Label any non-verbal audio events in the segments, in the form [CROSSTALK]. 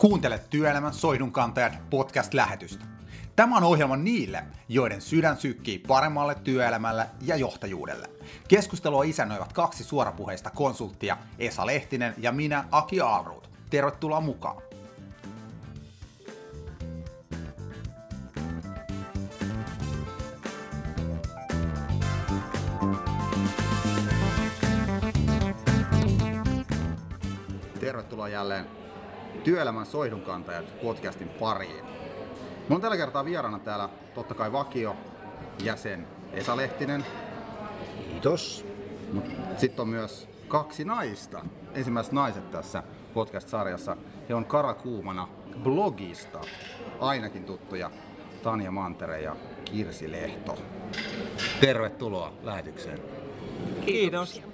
Kuuntelet Työelämän soihdunkantajat podcast-lähetystä. Tämä on ohjelma niille, joiden sydän sykkii paremmalle työelämälle ja johtajuudelle. Keskustelua isännöivät kaksi suorapuheista konsulttia, Esa Lehtinen ja minä, Aki Aalruut. Tervetuloa mukaan! Tervetuloa jälleen Työelämän soihdunkantajat podcastin pariin. Mulla on tällä kertaa vieraana täällä totta kai vakio jäsen Esa Lehtinen. Kiitos. Sitten on myös kaksi naista. Ensimmäiset naiset tässä podcast-sarjassa. He on karakuumana blogista ainakin tuttuja Tanja Mantere ja Kirsi Lehto. Tervetuloa lähetykseen. Kiitos.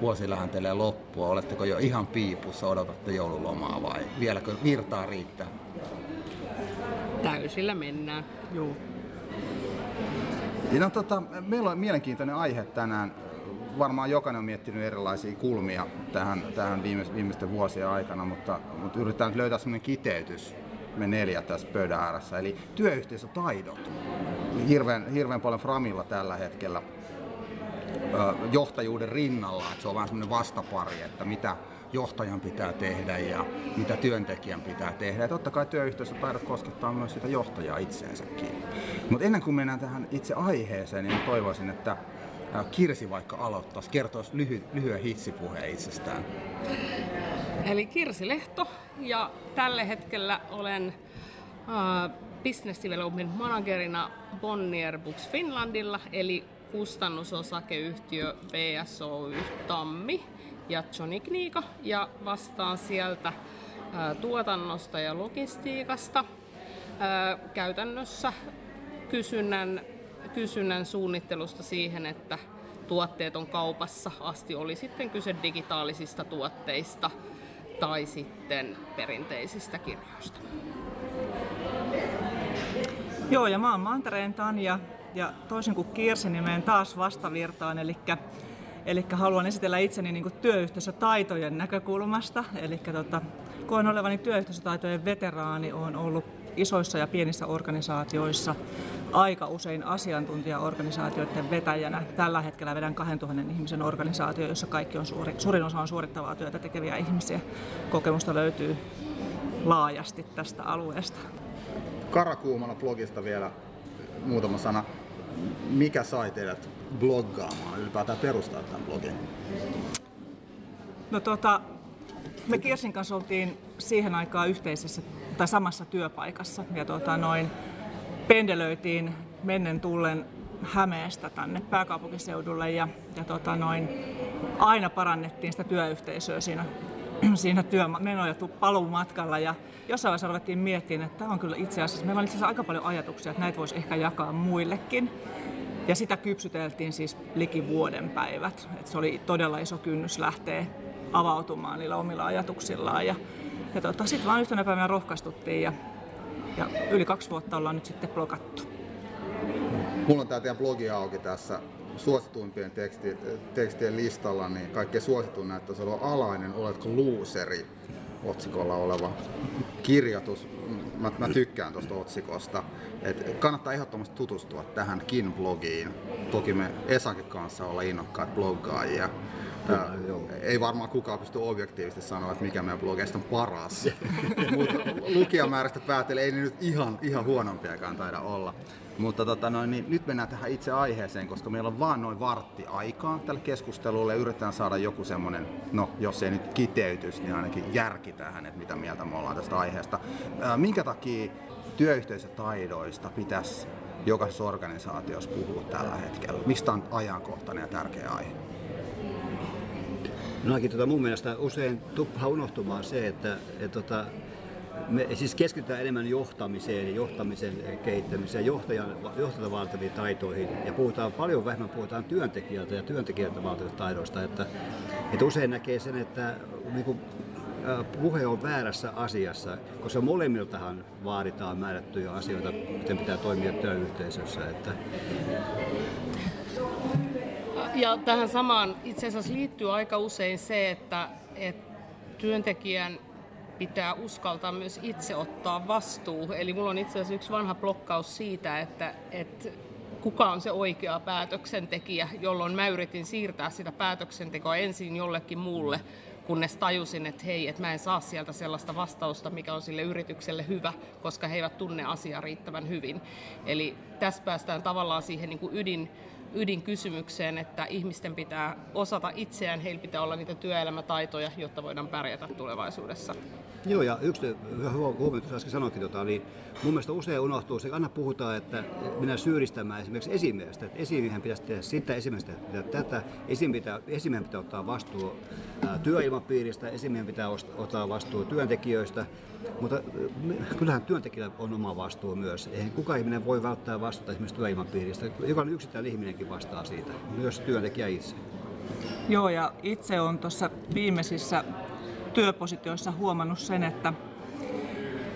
Vuosi lähentelee loppua. Oletteko jo ihan piipussa, odotatte joululomaa vai vieläkö virtaa riittää? Täysillä mennään, juu. No, tota, meillä on mielenkiintoinen aihe tänään. Varmaan jokainen on miettinyt erilaisia kulmia tähän, tähän viime, viimeisten vuosien aikana, mutta, mutta yritetään nyt löytää sellainen kiteytys me neljä tässä pöydän ääressä. Eli työyhteisötaidot. Hirveän, hirveän paljon Framilla tällä hetkellä johtajuuden rinnalla, että se on vähän semmoinen vastapari, että mitä, johtajan pitää tehdä ja mitä työntekijän pitää tehdä. Ja totta kai työyhteisötaidot koskettaa myös sitä johtajaa itseensäkin. Mutta ennen kuin mennään tähän itse aiheeseen, niin toivoisin, että Kirsi vaikka aloittaisi, kertoisi lyhy- lyhyen hitsipuheen itsestään. Eli Kirsi Lehto ja tällä hetkellä olen uh, Business Development Managerina Bonnier Books Finlandilla, eli kustannusosakeyhtiö BSOY Tammi ja Johnny Kniika ja vastaan sieltä tuotannosta ja logistiikasta. Käytännössä kysynnän, kysynnän suunnittelusta siihen, että tuotteet on kaupassa asti, oli sitten kyse digitaalisista tuotteista tai sitten perinteisistä kirjoista. Joo, ja mä oon Mantereen Tanja, ja toisin kuin Kirsi, niin menen taas vastavirtaan, eli Eli haluan esitellä itseni niin työyhteisötaitojen näkökulmasta. Eli tota, koen olevani työyhteisötaitojen veteraani, olen ollut isoissa ja pienissä organisaatioissa aika usein asiantuntijaorganisaatioiden vetäjänä. Tällä hetkellä vedän 2000 ihmisen organisaatio, jossa kaikki on suuri, suurin osa on suorittavaa työtä tekeviä ihmisiä. Kokemusta löytyy laajasti tästä alueesta. Karakuumana blogista vielä muutama sana. Mikä sai teidät bloggaamaan, ylipäätään perustaa tämän blogin? No tota, me Kirsin kanssa oltiin siihen aikaan yhteisessä tai samassa työpaikassa ja tota, noin pendelöitiin mennen tullen Hämeestä tänne pääkaupunkiseudulle ja, ja tota, noin, aina parannettiin sitä työyhteisöä siinä, [CLEARS THROAT] siinä työmeno- ja paluumatkalla ja jossain vaiheessa ruvettiin miettimään, että tämä on kyllä itse asiassa, meillä on itse asiassa aika paljon ajatuksia, että näitä voisi ehkä jakaa muillekin. Ja sitä kypsyteltiin siis liki vuoden päivät. Et se oli todella iso kynnys lähteä avautumaan niillä omilla ajatuksillaan. Ja, ja tota, sitten vaan yhtenä päivänä rohkaistuttiin ja, ja yli kaksi vuotta ollaan nyt sitten blokattu. Mulla on tämä teidän blogi auki tässä suosituimpien teksti, tekstien listalla, niin kaikkein suosituin näyttäisi olla alainen, oletko luuseri otsikolla oleva kirjoitus. Mä, mä tykkään tuosta otsikosta. Et kannattaa ehdottomasti tutustua tähänkin blogiin. Toki me Esakin kanssa olla innokkaat bloggaajia. Ää, ei varmaan kukaan pysty objektiivisesti sanoa, että mikä meidän blogeista on paras. [LAUGHS] Mutta lukijamäärästä päätellen ei ne nyt ihan, ihan huonompiakaan taida olla. Mutta tota noin, niin nyt mennään tähän itse aiheeseen, koska meillä on vaan noin vartti aikaa tälle keskustelulle ja yritetään saada joku semmoinen, no jos ei nyt kiteytys, niin ainakin järki tähän, että mitä mieltä me ollaan tästä aiheesta. Minkä takia työyhteisötaidoista pitäisi jokaisessa organisaatiossa puhua tällä hetkellä? Mistä on ajankohtainen ja tärkeä aihe? No tota, mun mielestä usein tuppaa unohtumaan se, että, että tota, me siis keskitytään enemmän johtamiseen ja johtamisen kehittämiseen, johtajan, johtajalta vaativiin taitoihin ja puhutaan paljon vähemmän puhutaan työntekijältä ja työntekijältä vaativista taidoista. Että, että usein näkee sen, että niin kuin, puhe on väärässä asiassa, koska molemmiltahan vaaditaan määrättyjä asioita, miten pitää toimia työyhteisössä. Että... Ja tähän samaan itse asiassa liittyy aika usein se, että, että työntekijän pitää uskaltaa myös itse ottaa vastuu. Eli mulla on itse asiassa yksi vanha blokkaus siitä, että, että kuka on se oikea päätöksentekijä, jolloin mä yritin siirtää sitä päätöksentekoa ensin jollekin muulle, kunnes tajusin, että hei, että mä en saa sieltä sellaista vastausta, mikä on sille yritykselle hyvä, koska he eivät tunne asiaa riittävän hyvin. Eli tässä päästään tavallaan siihen niin kuin ydin, ydinkysymykseen, että ihmisten pitää osata itseään, heillä pitää olla niitä työelämätaitoja, jotta voidaan pärjätä tulevaisuudessa. Joo, ja yksi huomio, että äsken sanoikin, tota, niin mun mielestä usein unohtuu se, aina puhutaan, että minä syyllistämään esimerkiksi esimiestä, että esimiehen pitäisi tehdä sitä, esimiestä pitää tätä, esimiehen pitää, esimiehen pitää ottaa vastuu työilmapiiristä, esimiehen pitää ottaa vastuu työntekijöistä, mutta kyllähän työntekijällä on oma vastuu myös. Eihän kukaan ihminen voi välttää vastuuta esimerkiksi työilmapiiristä. Jokainen yksittäinen ihminenkin vastaa siitä, myös työntekijä itse. Joo, ja itse olen tuossa viimeisissä työpositioissa huomannut sen, että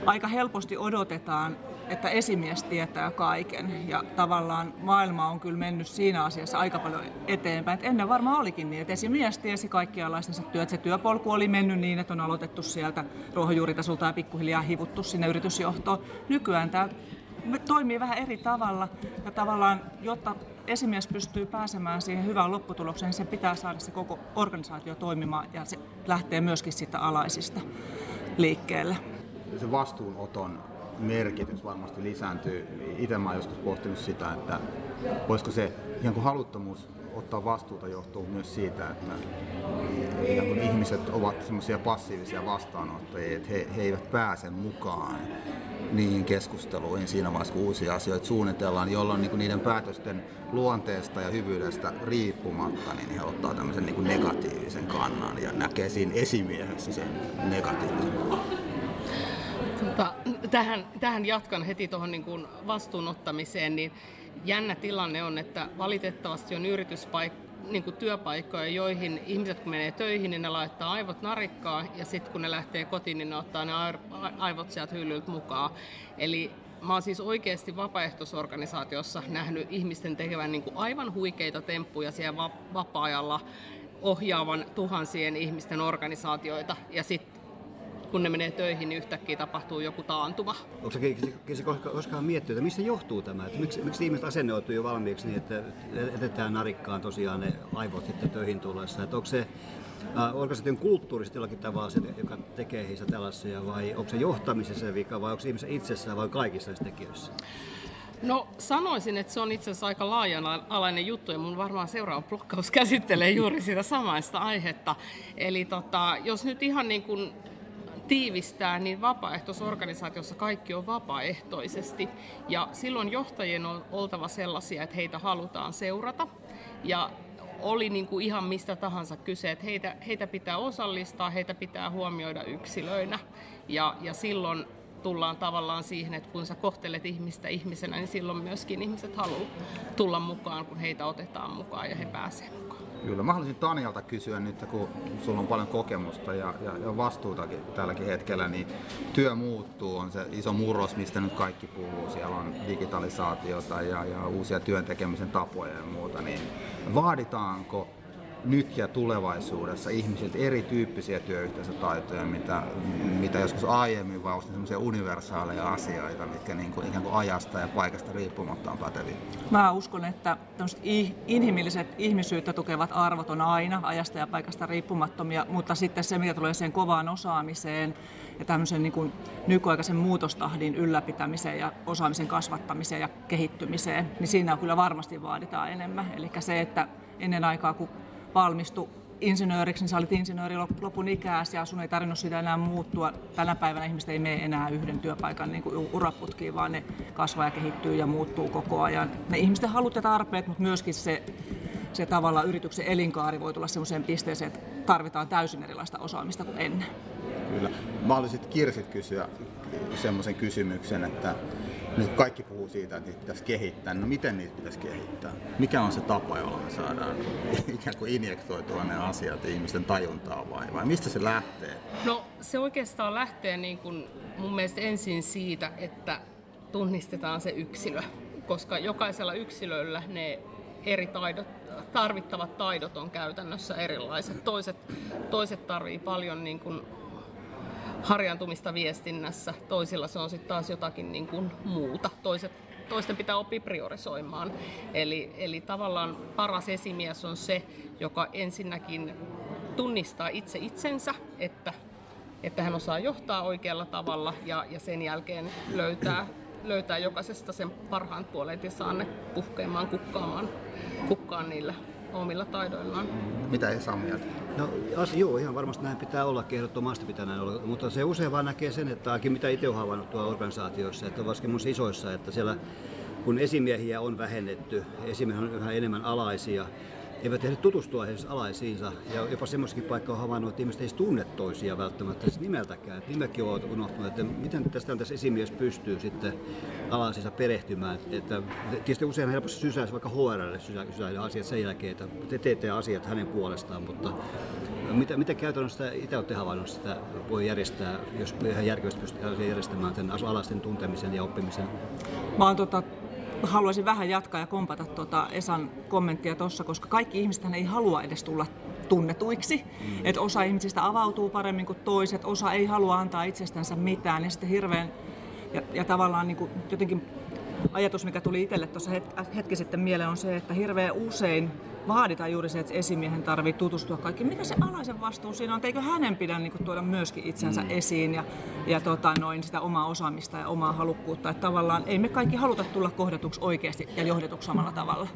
aika helposti odotetaan, että esimies tietää kaiken. Ja tavallaan maailma on kyllä mennyt siinä asiassa aika paljon eteenpäin. Et ennen varmaan olikin niin, että esimies tiesi kaikkialaisensa työt. Se työpolku oli mennyt niin, että on aloitettu sieltä ruohonjuuritasolta ja pikkuhiljaa hivuttu sinne yritysjohtoon. Nykyään tämä toimii vähän eri tavalla ja tavallaan, jotta esimies pystyy pääsemään siihen hyvään lopputulokseen, niin se pitää saada se koko organisaatio toimimaan ja se lähtee myöskin siitä alaisista liikkeelle. Se vastuunoton merkitys varmasti lisääntyy. Itse mä joskus pohtinut sitä, että voisiko se ihan kuin haluttomuus ottaa vastuuta johtuu myös siitä, että ihmiset ovat semmoisia passiivisia vastaanottajia, että he, he eivät pääse mukaan niihin keskusteluihin siinä vaiheessa, kun uusia asioita suunnitellaan, jolloin niin niiden päätösten luonteesta ja hyvyydestä riippumatta, niin he ottaa tämmöisen niin negatiivisen kannan ja näkee siinä esimiehessä sen negatiivisen Tota, tähän, tähän jatkan heti tuohon niin vastuunottamiseen, niin jännä tilanne on, että valitettavasti on yrityspaikka niin kuin työpaikkoja, joihin ihmiset kun menee töihin, niin ne laittaa aivot narikkaa ja sitten kun ne lähtee kotiin, niin ne ottaa ne aivot sieltä hyllyltä mukaan. Eli mä oon siis oikeasti vapaaehtoisorganisaatiossa nähnyt ihmisten tekevän niin kuin aivan huikeita temppuja siellä vapaa-ajalla ohjaavan tuhansien ihmisten organisaatioita ja sitten kun ne menee töihin, niin yhtäkkiä tapahtuu joku taantuma. Onko se koskaan miettinyt, että mistä johtuu tämä? Että miksi, miksi ihmiset asennoituu jo valmiiksi niin, että etetään narikkaan tosiaan ne aivot sitten töihin tullessa? Että onko se Äh, onko se kulttuurisesti jollakin tavalla se, joka tekee heistä tällaisia, vai onko se johtamisessa se vika, vai onko se ihmisen itsessään, vai kaikissa näissä tekijöissä? No sanoisin, että se on itse asiassa aika laajan-alainen juttu ja mun varmaan seuraava blokkaus [LAUGHS] käsittelee juuri sitä samaista aihetta. Eli tota, jos nyt ihan niin kuin tiivistää, niin vapaaehtoisorganisaatiossa kaikki on vapaaehtoisesti. Ja silloin johtajien on oltava sellaisia, että heitä halutaan seurata. Ja oli niin kuin ihan mistä tahansa kyse, että heitä, heitä pitää osallistaa, heitä pitää huomioida yksilöinä. Ja, ja silloin tullaan tavallaan siihen, että kun sä kohtelet ihmistä ihmisenä, niin silloin myöskin ihmiset haluaa tulla mukaan, kun heitä otetaan mukaan ja he pääsevät. Kyllä. Mä haluaisin Tanialta kysyä nyt, kun sulla on paljon kokemusta ja, ja, ja vastuutakin tälläkin hetkellä, niin työ muuttuu, on se iso murros, mistä nyt kaikki puhuu. Siellä on digitalisaatiota ja, ja uusia työntekemisen tapoja ja muuta. Niin vaaditaanko nyt ja tulevaisuudessa ihmisiltä erityyppisiä työyhteisötaitoja, mitä, mitä joskus aiemmin vaan semmoisia universaaleja asioita, mitkä niin kuin, ikään kuin ajasta ja paikasta riippumatta on päteviä. Mä uskon, että inhimilliset ihmisyyttä tukevat arvot on aina ajasta ja paikasta riippumattomia, mutta sitten se, mitä tulee siihen kovaan osaamiseen ja tämmöisen niin kuin nykyaikaisen muutostahdin ylläpitämiseen ja osaamisen kasvattamiseen ja kehittymiseen, niin siinä kyllä varmasti vaaditaan enemmän. Eli se, että ennen aikaa, kun valmistu insinööriksi, niin sä olit insinööri lopun ikääsi ja sun ei tarvinnut sitä enää muuttua. Tänä päivänä ihmiset ei mene enää yhden työpaikan niin kuin uraputkiin, vaan ne kasvaa ja kehittyy ja muuttuu koko ajan. Ne ihmisten halut ja tarpeet, mutta myöskin se, se tavalla yrityksen elinkaari voi tulla sellaiseen pisteeseen, että tarvitaan täysin erilaista osaamista kuin ennen. Kyllä. Mä haluaisin Kirsit kysyä semmoisen kysymyksen, että nyt kaikki puhuu siitä, että niitä pitäisi kehittää. No miten niitä pitäisi kehittää? Mikä on se tapa, jolla me saadaan [LAUGHS] ikään kuin injektoitua ne asiat ihmisten tajuntaa vai, vai mistä se lähtee? No se oikeastaan lähtee niin kuin mun mielestä ensin siitä, että tunnistetaan se yksilö, koska jokaisella yksilöllä ne eri taidot, tarvittavat taidot on käytännössä erilaiset. Toiset, toiset tarvii paljon niin kuin harjaantumista viestinnässä, toisilla se on sitten taas jotakin niin kuin muuta. Toiset, toisten pitää oppia priorisoimaan. Eli, eli tavallaan paras esimies on se, joka ensinnäkin tunnistaa itse itsensä, että, että hän osaa johtaa oikealla tavalla ja, ja sen jälkeen löytää, löytää jokaisesta sen parhaan puolet ja saa ne puhkeamaan, kukkaamaan, kukkaan niillä omilla taidoillaan. Mitä ei saa mieltä? No as, joo, ihan varmasti näin pitää olla, ehdottomasti pitää näin olla, mutta se usein vaan näkee sen, että ainakin mitä itse olen havainnut tuolla organisaatioissa, että varsinkin mun isoissa, että siellä kun esimiehiä on vähennetty, esimiehiä on yhä enemmän alaisia, eivät edes tutustua edes alaisiinsa. Ja jopa semmoisikin paikka on havainnut, että ihmiset ei tunne toisia välttämättä siis nimeltäkään. Että on unohtunut, että miten tästä tässä esimies pystyy sitten alaisiinsa perehtymään. Että tietysti usein helposti sysäisi vaikka HRlle sysäisi asiat sen jälkeen, että te teette asiat hänen puolestaan, mutta mitä, mitä käytännössä itse olette havainnut sitä voi järjestää, jos ihan järkevästi pystytään järjestämään tämän alaisten tuntemisen ja oppimisen? Mä oon tota, haluaisin vähän jatkaa ja kompata tuota Esan kommenttia tuossa, koska kaikki ihmiset ei halua edes tulla tunnetuiksi. Mm. Et osa ihmisistä avautuu paremmin kuin toiset, osa ei halua antaa itsestänsä mitään. Ja sitten hirveän, ja, ja tavallaan niin kuin jotenkin ajatus, mikä tuli itselle tuossa hetki sitten mieleen, on se, että hirveän usein vaaditaan juuri se, että esimiehen tarvitsee tutustua kaikki. Mikä se alaisen vastuu siinä on? Eikö hänen pidä niin kuin, tuoda myöskin itsensä mm. esiin ja, ja tota, noin, sitä omaa osaamista ja omaa halukkuutta? Että tavallaan ei me kaikki haluta tulla kohdatuksi oikeasti ja johdetuksi samalla tavalla.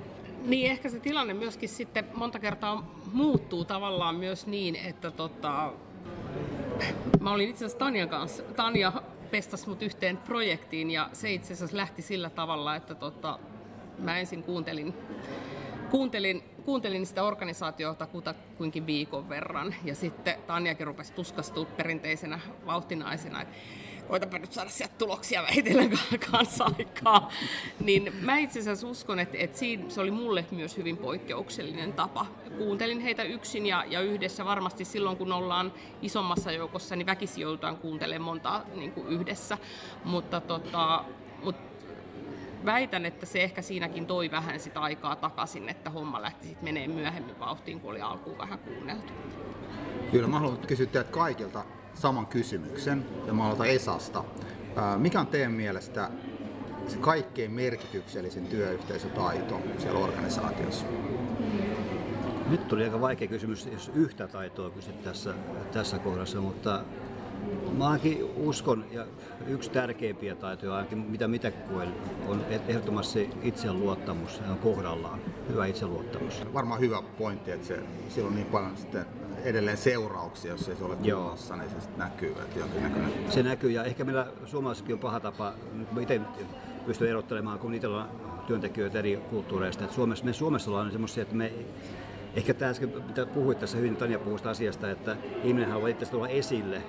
Niin, ehkä se tilanne myöskin sitten monta kertaa muuttuu tavallaan myös niin, että tota, mä olin itse asiassa Tanjan kanssa, Tanja pestasi mut yhteen projektiin ja se itse asiassa lähti sillä tavalla, että tota, mä ensin kuuntelin, kuuntelin kuuntelin sitä organisaatiota kuinkin viikon verran ja sitten Tanjakin rupesi tuskastua perinteisenä vauhtinaisena, että koitapa nyt saada sieltä tuloksia vähitellen kanssa aikaa. Niin mä itse asiassa uskon, että, että siinä se oli mulle myös hyvin poikkeuksellinen tapa. Kuuntelin heitä yksin ja, ja yhdessä varmasti silloin, kun ollaan isommassa joukossa, niin väkisin joudutaan kuuntelemaan monta niin kuin yhdessä. Mutta tota, väitän, että se ehkä siinäkin toi vähän sitä aikaa takaisin, että homma lähti sitten menee myöhemmin vauhtiin, kun oli alkuun vähän kuunneltu. Kyllä, mä haluan kysyä teiltä kaikilta saman kysymyksen, ja mä aloitan Esasta. Mikä on teidän mielestä se kaikkein merkityksellisin työyhteisötaito siellä organisaatiossa? Nyt tuli aika vaikea kysymys, jos yhtä taitoa kysyt tässä, tässä kohdassa, mutta Mä ainakin uskon, ja yksi tärkeimpiä taitoja, ainakin mitä mitä koen, on ehdottomasti itseluottamus on kohdallaan. Hyvä itseluottamus. Varmaan hyvä pointti, että se, sillä on niin paljon sitten edelleen seurauksia, jos ei se ole kunnossa, niin se sitten näkyy. Että jonkinnäköinen... Se näkyy, ja ehkä meillä suomalaisessakin on paha tapa, mä itse pystyn erottelemaan, kun niitä on työntekijöitä eri kulttuureista. Että Suomessa, me Suomessa ollaan semmoisia, että me Ehkä tämä äsken, mitä puhuit tässä hyvin, Tanja puhui asiasta, että ihminen haluaa itse tulla esille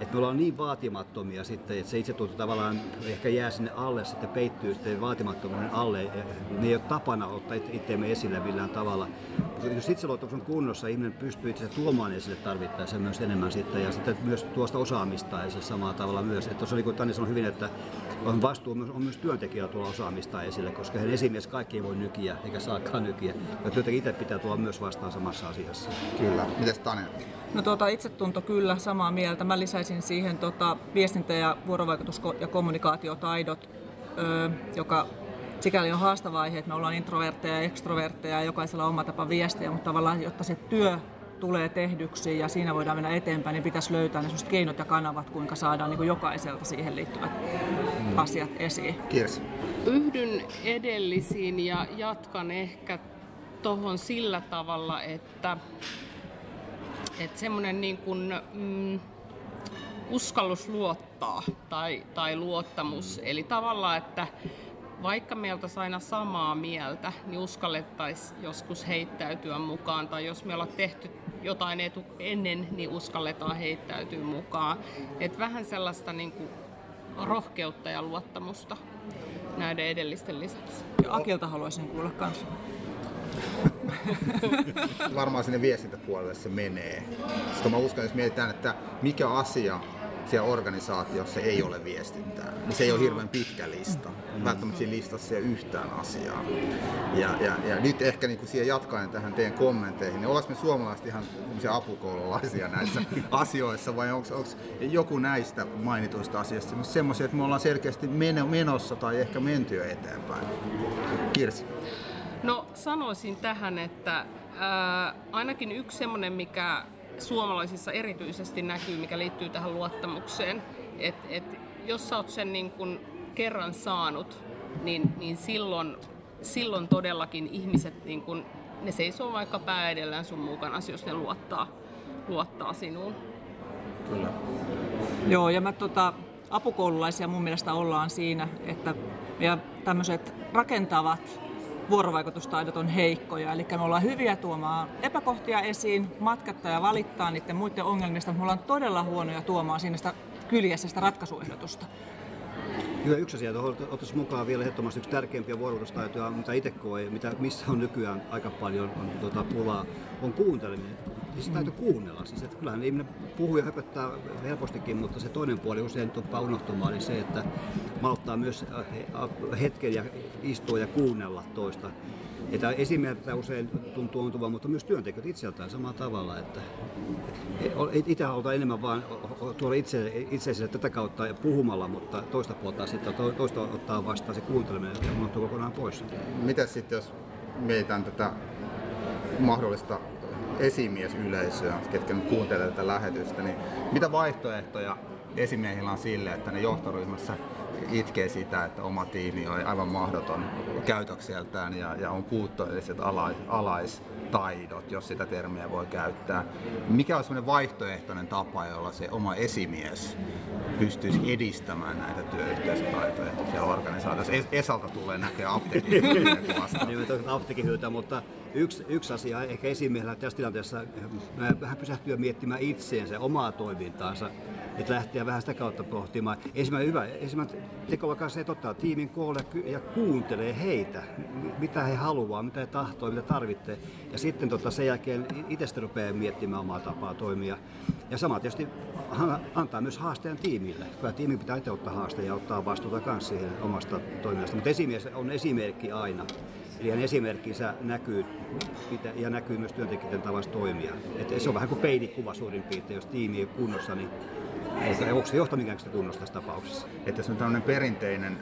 että me ollaan niin vaatimattomia sitten, että se itsetunto tavallaan ehkä jää sinne alle, sitten peittyy sitten vaatimattomuuden alle. Me ei ole tapana ottaa itseämme esille millään tavalla. Jos itseluottamus on kunnossa, ihminen pystyy itse tuomaan esille tarvittaessa myös enemmän sitten ja sitten myös tuosta osaamista ja se samalla tavalla myös. Että tuossa niin kuin Tani sanoi hyvin, että on vastuu myös, on myös työntekijällä tuolla osaamista esille, koska hän esimies kaikki ei voi nykiä eikä saakaan nykiä. Ja työntekijä itse pitää tulla myös vastaan samassa asiassa. Kyllä. Mites Tani? No tuota, itsetunto kyllä, samaa mieltä. Mä lisäisin siihen tota, viestintä- ja vuorovaikutus- ja kommunikaatiotaidot, ö, joka sikäli on haastava aihe, että me ollaan introvertteja ja ekstrovertteja ja jokaisella on oma tapa viestiä, mutta tavallaan jotta se työ tulee tehdyksi ja siinä voidaan mennä eteenpäin, niin pitäisi löytää ne keinot ja kanavat, kuinka saadaan niin jokaiselta siihen liittyvät mm. asiat esiin. Kiitos. Yhdyn edellisiin ja jatkan ehkä tuohon sillä tavalla, että että semmoinen niin kuin, mm, uskallus luottaa tai, tai luottamus. Eli tavallaan, että vaikka meiltä aina samaa mieltä, niin uskallettaisiin joskus heittäytyä mukaan. Tai jos me ollaan tehty jotain etu ennen, niin uskalletaan heittäytyä mukaan. Et vähän sellaista niin kuin rohkeutta ja luottamusta näiden edellisten lisäksi. Ja Akilta haluaisin kuulla kanssa. [LAUGHS] varmaan sinne viestintäpuolelle se menee. Sitten mä uskon, jos mietitään, että mikä asia siellä organisaatiossa ei ole viestintää. Niin se ei ole hirveän pitkä lista. Välttämättä siinä listassa ei ole yhtään asiaa. Ja, ja, ja nyt ehkä niin kuin siihen jatkaen tähän teidän kommentteihin, niin ollaanko me suomalaiset ihan apukoululaisia näissä [LAUGHS] asioissa vai onko joku näistä mainituista asioista semmoisia, että me ollaan selkeästi menossa tai ehkä menty jo eteenpäin? Kirsi. No sanoisin tähän, että ää, ainakin yksi semmoinen, mikä suomalaisissa erityisesti näkyy, mikä liittyy tähän luottamukseen, että et, jos sä oot sen niin kun kerran saanut, niin, niin silloin, silloin todellakin ihmiset niin kun, ne seisoo vaikka pää edellään sun mukana, jos ne luottaa, luottaa sinuun. Kyllä. Joo, ja mä tota, apukoululaisia mun mielestä ollaan siinä, että meidän tämmöiset rakentavat vuorovaikutustaidot on heikkoja. Eli me ollaan hyviä tuomaan epäkohtia esiin, matkattaa ja valittaa niiden muiden ongelmista, mutta me ollaan todella huonoja tuomaan siinä sitä kyljessä sitä ratkaisuehdotusta. Hyvä yksi asia, ottaisi mukaan vielä ehdottomasti yksi tärkeimpiä vuorovaikutustaitoja, mitä itse koen, mitä, missä on nykyään aika paljon on, tuota, pulaa, on kuunteleminen. Siis täytyy kuunnella. Siis, että kyllähän ihminen puhuu ja höpöttää helpostikin, mutta se toinen puoli usein tuppaa unohtumaan, niin se, että malttaa myös äh, äh, hetken ja istua ja kuunnella toista. Että esimerkiksi usein tuntuu ontuvan, mutta myös työntekijät itseltään samalla tavalla. Että itse halutaan enemmän vaan tuoda itse, itse tätä kautta puhumalla, mutta toista puolta sitten toista ottaa vastaan se kuunteleminen ja unohtuu kokonaan pois. Mitä sitten, jos meitään tätä mahdollista esimiesyleisöä, ketkä nyt kuuntelee tätä lähetystä, niin mitä vaihtoehtoja esimiehillä on sille, että ne johtoryhmässä itkee sitä, että oma tiimi on aivan mahdoton käytökseltään ja, ja on puutteelliset alais, alaistaidot, jos sitä termiä voi käyttää. Mikä on semmoinen vaihtoehtoinen tapa, jolla se oma esimies pystyisi edistämään näitä työyhteisötaitoja siellä organisaatiossa? Esalta tulee näkeä apteekin [LAUGHS] apteekin mutta yksi, yksi asia ehkä esimiehellä tässä tilanteessa vähän pysähtyä miettimään itseensä omaa toimintaansa että lähteä vähän sitä kautta pohtimaan. Ensimmäinen hyvä, ensimmäinen teko vaikka se, että ottaa tiimin koolle ja kuuntelee heitä, mitä he haluaa, mitä he tahtoo, mitä tarvitsee. Ja sitten tota, sen jälkeen itse rupeaa miettimään omaa tapaa toimia. Ja sama tietysti antaa myös haasteen tiimille. Kyllä tiimi pitää itse ottaa haasteen ja ottaa vastuuta myös siihen omasta toiminnasta. Mutta esimies on esimerkki aina. Eli hänen esimerkkinsä näkyy ja näkyy myös työntekijöiden tavasta toimia. Et se on vähän kuin peilikuva suurin piirtein, jos tiimi ei kunnossa, niin ei, onko se johtaminen kunnossa tässä tapauksessa? Että jos on tämmöinen perinteinen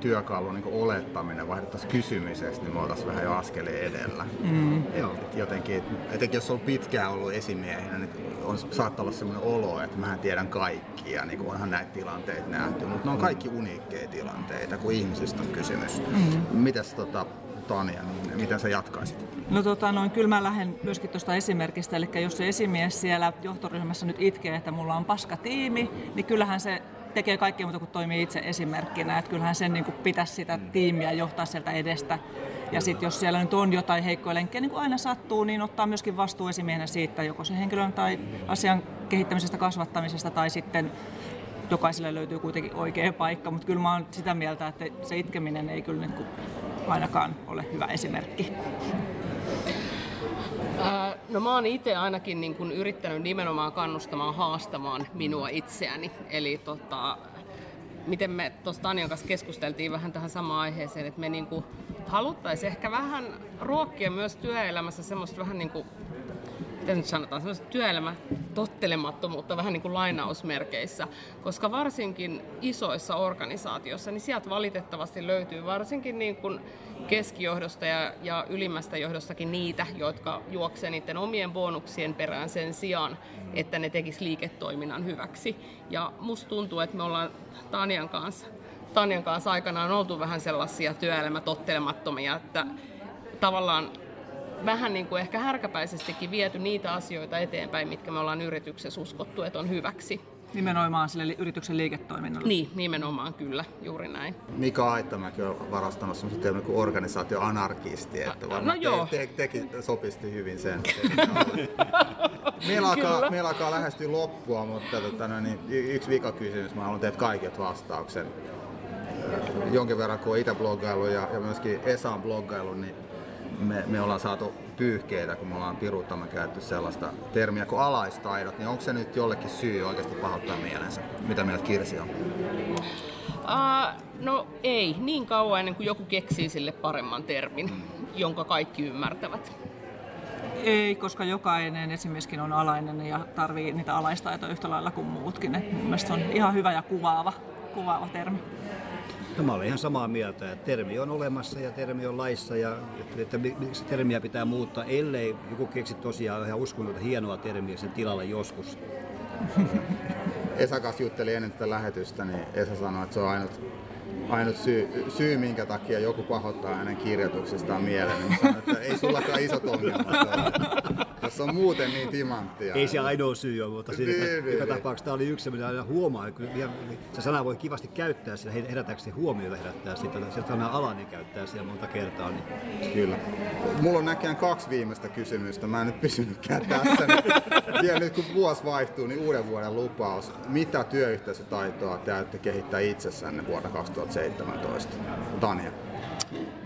työkalu niin olettaminen vaihdettaisiin kysymisestä, niin me oltaisiin vähän jo askeleen edellä. Mm. Et, et jotenkin, etenkin jos on pitkään ollut esimiehenä, niin on, saattaa olla sellainen olo, että mä tiedän kaikkia, niin onhan näitä tilanteita nähty, mutta ne on kaikki uniikkeja tilanteita, kun ihmisistä on kysymys. Mm. Mitäs tota, Tania, niin miten sä jatkaisit? No tota, noin, kyllä mä lähden myöskin tuosta esimerkistä, eli jos se esimies siellä johtoryhmässä nyt itkee, että mulla on paska tiimi, niin kyllähän se tekee kaikkea muuta kuin toimii itse esimerkkinä. Että kyllähän sen niin kuin pitäisi sitä tiimiä johtaa sieltä edestä. Ja sitten jos siellä nyt on jotain heikkoja lenkkejä, niin kuin aina sattuu, niin ottaa myöskin vastuu esimiehenä siitä, joko se henkilön tai asian kehittämisestä, kasvattamisesta tai sitten jokaiselle löytyy kuitenkin oikea paikka, mutta kyllä mä oon sitä mieltä, että se itkeminen ei kyllä niin kuin ainakaan ole hyvä esimerkki. No mä oon itse ainakin niin kun yrittänyt nimenomaan kannustamaan haastamaan minua itseäni. Eli tota, miten me tuossa Tanjan kanssa keskusteltiin vähän tähän samaan aiheeseen, että me niin haluttaisiin ehkä vähän ruokkia myös työelämässä semmoista vähän niin kuin miten nyt sanotaan, sellaista työelämä tottelemattomuutta vähän niin kuin lainausmerkeissä, koska varsinkin isoissa organisaatioissa, niin sieltä valitettavasti löytyy varsinkin niin kuin keskijohdosta ja, ja ylimmästä johdostakin niitä, jotka juoksee niiden omien bonuksien perään sen sijaan, että ne tekis liiketoiminnan hyväksi. Ja musta tuntuu, että me ollaan Tanjan kanssa, Tanjan kanssa aikanaan oltu vähän sellaisia työelämätottelemattomia, että tavallaan vähän niin kuin ehkä härkäpäisestikin viety niitä asioita eteenpäin, mitkä me ollaan yrityksessä uskottu, että on hyväksi. Nimenomaan sille yrityksen liiketoiminnalle. Niin, nimenomaan kyllä, juuri näin. Mika Aittamäki on varastanut semmoisen termin kuin organisaatioanarkisti, että varmaan no joo. Te, te, tekin sopisti hyvin sen. [LAUGHS] [LAUGHS] meillä, alkaa, meillä alkaa lähestyä loppua, mutta tota, no, niin, yksi vikakysymys, mä haluan teitä kaikilta vastauksen. Jonkin verran kun on itse bloggailu ja, ja myöskin Esa on bloggailu, niin me, me ollaan saatu pyyhkeitä, kun me ollaan piruuttamme käytetty sellaista termiä kuin alaistaidot, niin onko se nyt jollekin syy oikeasti pahoittaa mielensä? Mitä mieltä Kirsi on? Uh, no ei, niin kauan ennen kuin joku keksii sille paremman termin, mm. jonka kaikki ymmärtävät. Ei, koska jokainen esimieskin on alainen ja tarvii niitä alaistaitoja yhtä lailla kuin muutkin. Et mun mielestä se on ihan hyvä ja kuvaava, kuvaava termi. No mä olen ihan samaa mieltä, että termi on olemassa ja termi on laissa ja että miksi termiä pitää muuttaa, ellei joku keksi tosiaan ihan uskonnollista hienoa termiä sen tilalle joskus. [LAUGHS] Esa kanssa jutteli ennen tätä lähetystä, niin Esa sanoi, että se on ainut, ainut syy, syy, minkä takia joku pahoittaa hänen kirjoituksestaan mieleen. Niin sanoi, että ei sullakaan isot ongelmat ole. Jos on muuten niin timanttia. Ei se ainoa syy ole, mutta siinä, niin, niin, joka niin. tapauksessa tämä oli yksi, mitä aina huomaa. Että se sana voi kivasti käyttää sillä herätäksesi huomiota herättää sitä. Se sana ala niin käyttää siellä monta kertaa. Niin. Kyllä. Mulla on näkään kaksi viimeistä kysymystä. Mä en nyt pysynytkään tässä. Niin vielä nyt kun vuosi vaihtuu, niin uuden vuoden lupaus. Mitä työyhteisötaitoa te kehittää itsessänne vuonna 2017? Tanja.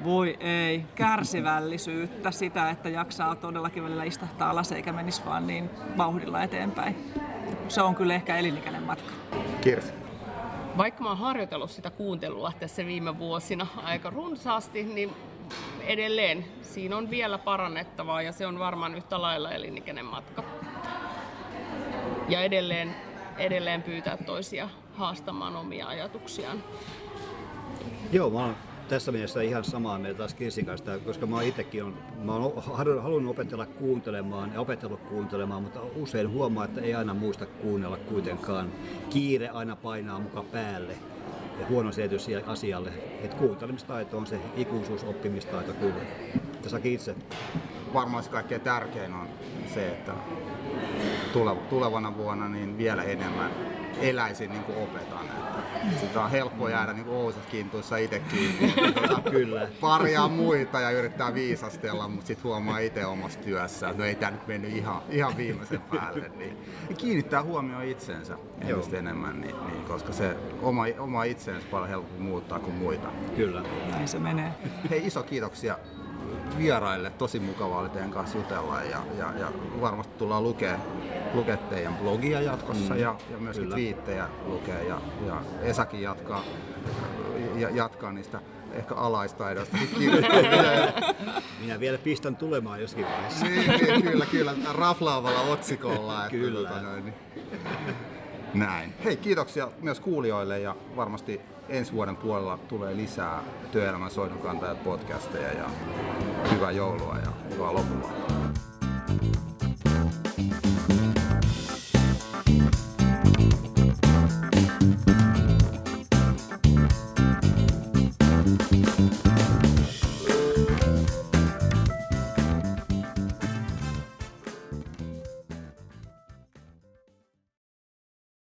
Voi ei, kärsivällisyyttä, sitä, että jaksaa todellakin välillä istahtaa alas eikä menisi vaan niin vauhdilla eteenpäin. Se on kyllä ehkä elinikäinen matka. Kirsi. Vaikka mä oon harjoitellut sitä kuuntelua tässä viime vuosina aika runsaasti, niin edelleen siinä on vielä parannettavaa ja se on varmaan yhtä lailla elinikäinen matka. Ja edelleen, edelleen pyytää toisia haastamaan omia ajatuksiaan. Joo, mä oon tässä mielessä ihan samaa mieltä taas Kirsin kanssa, koska mä itsekin on, mä oon halunnut opetella kuuntelemaan ja opetellut kuuntelemaan, mutta usein huomaa, että ei aina muista kuunnella kuitenkaan. Kiire aina painaa muka päälle ja huono selitys asialle. Et kuuntelemistaito on se ikuisuusoppimistaito kyllä. Saki itse. Varmaan se kaikkein tärkein on se, että tulevana vuonna niin vielä enemmän eläisin niin kuin opetan. Että sitä on helppo jäädä niin Ousat kintuissa itsekin. Kyllä. Paria muita ja yrittää viisastella, mutta sitten huomaa itse omassa työssä, että no ei tämä nyt mennyt ihan, ihan viimeisen päälle. Niin, niin kiinnittää huomioon itsensä entistä enemmän, niin, niin, koska se oma, oma itsensä paljon helpompi muuttaa kuin muita. Kyllä. Näin se menee. Hei, iso kiitoksia vieraille. Tosi mukavaa oli teidän kanssa jutella ja, ja, ja varmasti tullaan lukea, lukea teidän blogia jatkossa mm, ja, ja myöskin kyllä. twiittejä lukea ja, ja Esakin jatkaa, ja, jatkaa niistä ehkä alaistaidosta. [LAUGHS] Minä vielä pistän tulemaan joskin vaiheessa. niin, niin, kyllä, kyllä. Raflaavalla otsikolla. Että kyllä. Tota noin, niin. Näin. Hei, kiitoksia myös kuulijoille ja varmasti ensi vuoden puolella tulee lisää työelämän soihdunkantajat podcasteja ja hyvää joulua ja hyvää loppuvaa.